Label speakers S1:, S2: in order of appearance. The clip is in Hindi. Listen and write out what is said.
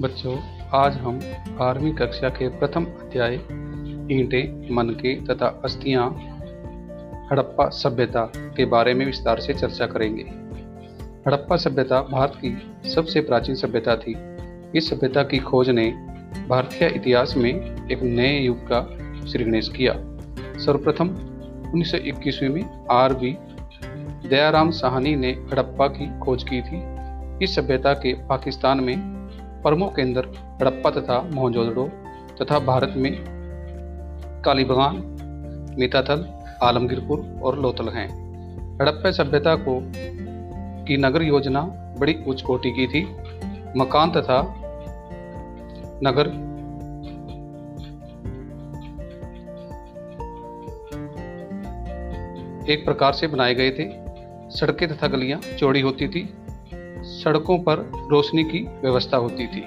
S1: बच्चों, आज हम आर्मी कक्षा के प्रथम अध्याय, ईंटें, मनके तथा अस्थियाँ, हड़प्पा सभ्यता के बारे में विस्तार से चर्चा करेंगे। हड़प्पा सभ्यता भारत की सबसे प्राचीन सभ्यता थी। इस सभ्यता की खोज ने भारतीय इतिहास में एक नए युग का श्रीगणेश किया। सर्वप्रथम उन्नीस सौ इक्कीसवीं में आर बी दयाराम साहनी ने हड़प्पा की खोज की थी। इस सभ्यता के पाकिस्तान में प्रमुख केंद्र हड़प्पा तथा मोहनजोदड़ो तथा भारत में कालीबगान मीताथल आलमगीरपुर और लोथल हैं। हड़प्पा सभ्यता को, की नगर योजना बड़ी उच्च कोटि की थी। मकान तथा नगर एक प्रकार से बनाए गए थे। सड़कें तथा गलियाँ चौड़ी होती थी। सड़कों पर रोशनी की व्यवस्था होती थी।